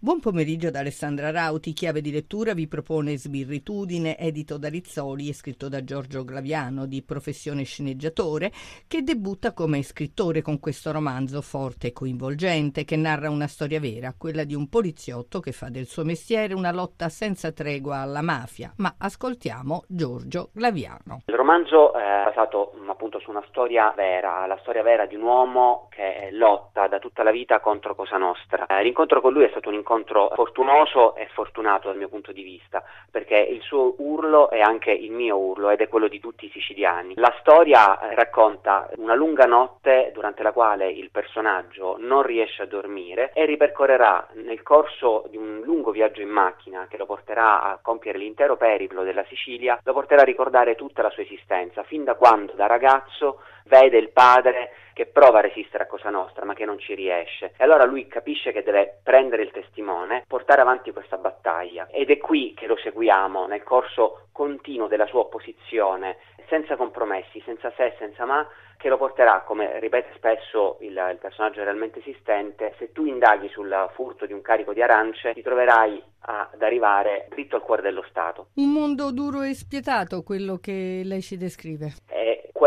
Buon pomeriggio da Alessandra Rauti, chiave di lettura vi propone Sbirritudine, edito da Rizzoli e scritto da Giorgio Glaviano, di professione sceneggiatore, che debutta come scrittore con questo romanzo forte e coinvolgente che narra una storia vera, quella di un poliziotto che fa del suo mestiere una lotta senza tregua alla mafia. Ma ascoltiamo Giorgio Glaviano. Il romanzo è basato appunto su una storia vera, la storia vera di un uomo che lotta da tutta la vita contro Cosa Nostra. Eh, l'incontro con lui è stato un incontro fortunoso e fortunato dal mio punto di vista, perché il suo urlo è anche il mio urlo ed è quello di tutti i siciliani. La storia eh, racconta una lunga notte durante la quale il personaggio non riesce a dormire e ripercorrerà nel corso di un lungo viaggio in macchina che lo porterà a compiere l'intero periplo della Sicilia, lo porterà a ricordare tutta la sua esistenza, fin da quando da ragazzo vede il padre che prova a resistere a Cosa Nostra ma che non ci riesce e allora lui capisce che deve prendere il testimone, portare avanti questa battaglia ed è qui che lo seguiamo nel corso continuo della sua opposizione senza compromessi, senza se, senza ma, che lo porterà, come ripete spesso il, il, personaggio realmente esistente, se tu indaghi sul furto di un carico di arance, ti troverai ad arrivare dritto al cuore dello Stato. Un mondo duro e spietato, quello che lei ci descrive.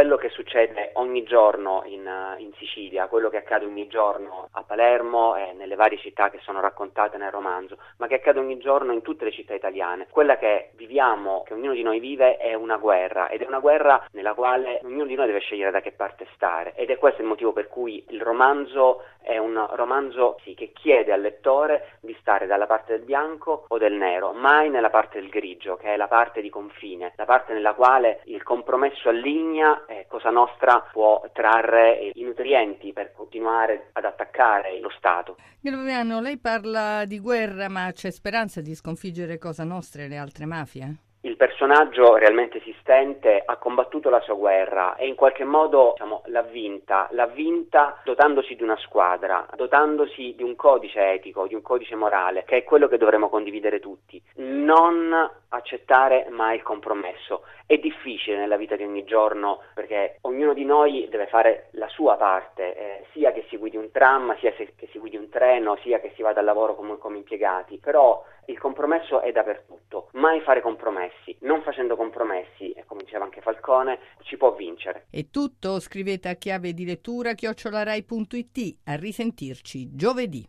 Quello che succede ogni giorno in, in, Sicilia, quello che accade ogni giorno a Palermo e nelle varie città che sono raccontate nel romanzo, ma che accade ogni giorno in tutte le città italiane. Quella che viviamo, che ognuno di noi vive, è una guerra ed è una guerra nella quale ognuno di noi deve scegliere da che parte stare ed è questo il motivo per cui il romanzo è un romanzo sì, che chiede al lettore di stare dalla parte del bianco o del nero, mai nella parte del grigio, che è la parte di confine, la parte nella quale il compromesso allinea eh, Cosa Nostra può trarre i nutrienti per continuare ad attaccare lo Stato. Graviano, lei parla di guerra, ma c'è speranza di sconfiggere Cosa Nostra e le altre mafie? il personaggio realmente esistente ha combattuto la sua guerra e in qualche modo diciamo, l'ha vinta, l'ha vinta dotandosi di una squadra, dotandosi di un codice etico, di un codice morale, che è quello che dovremmo condividere tutti. Non accettare mai il compromesso. È difficile nella vita di ogni giorno perché ognuno di noi deve fare la sua parte, eh, sia che si guidi un tram, sia che si guidi un treno, sia che si vada al lavoro come, come impiegati, però il compromesso è dappertutto, mai fare compromessi, non facendo compromessi, e come diceva anche Falcone, ci può vincere. È tutto, scrivete a chiave di lettura chiocciolarai.it, a risentirci giovedì.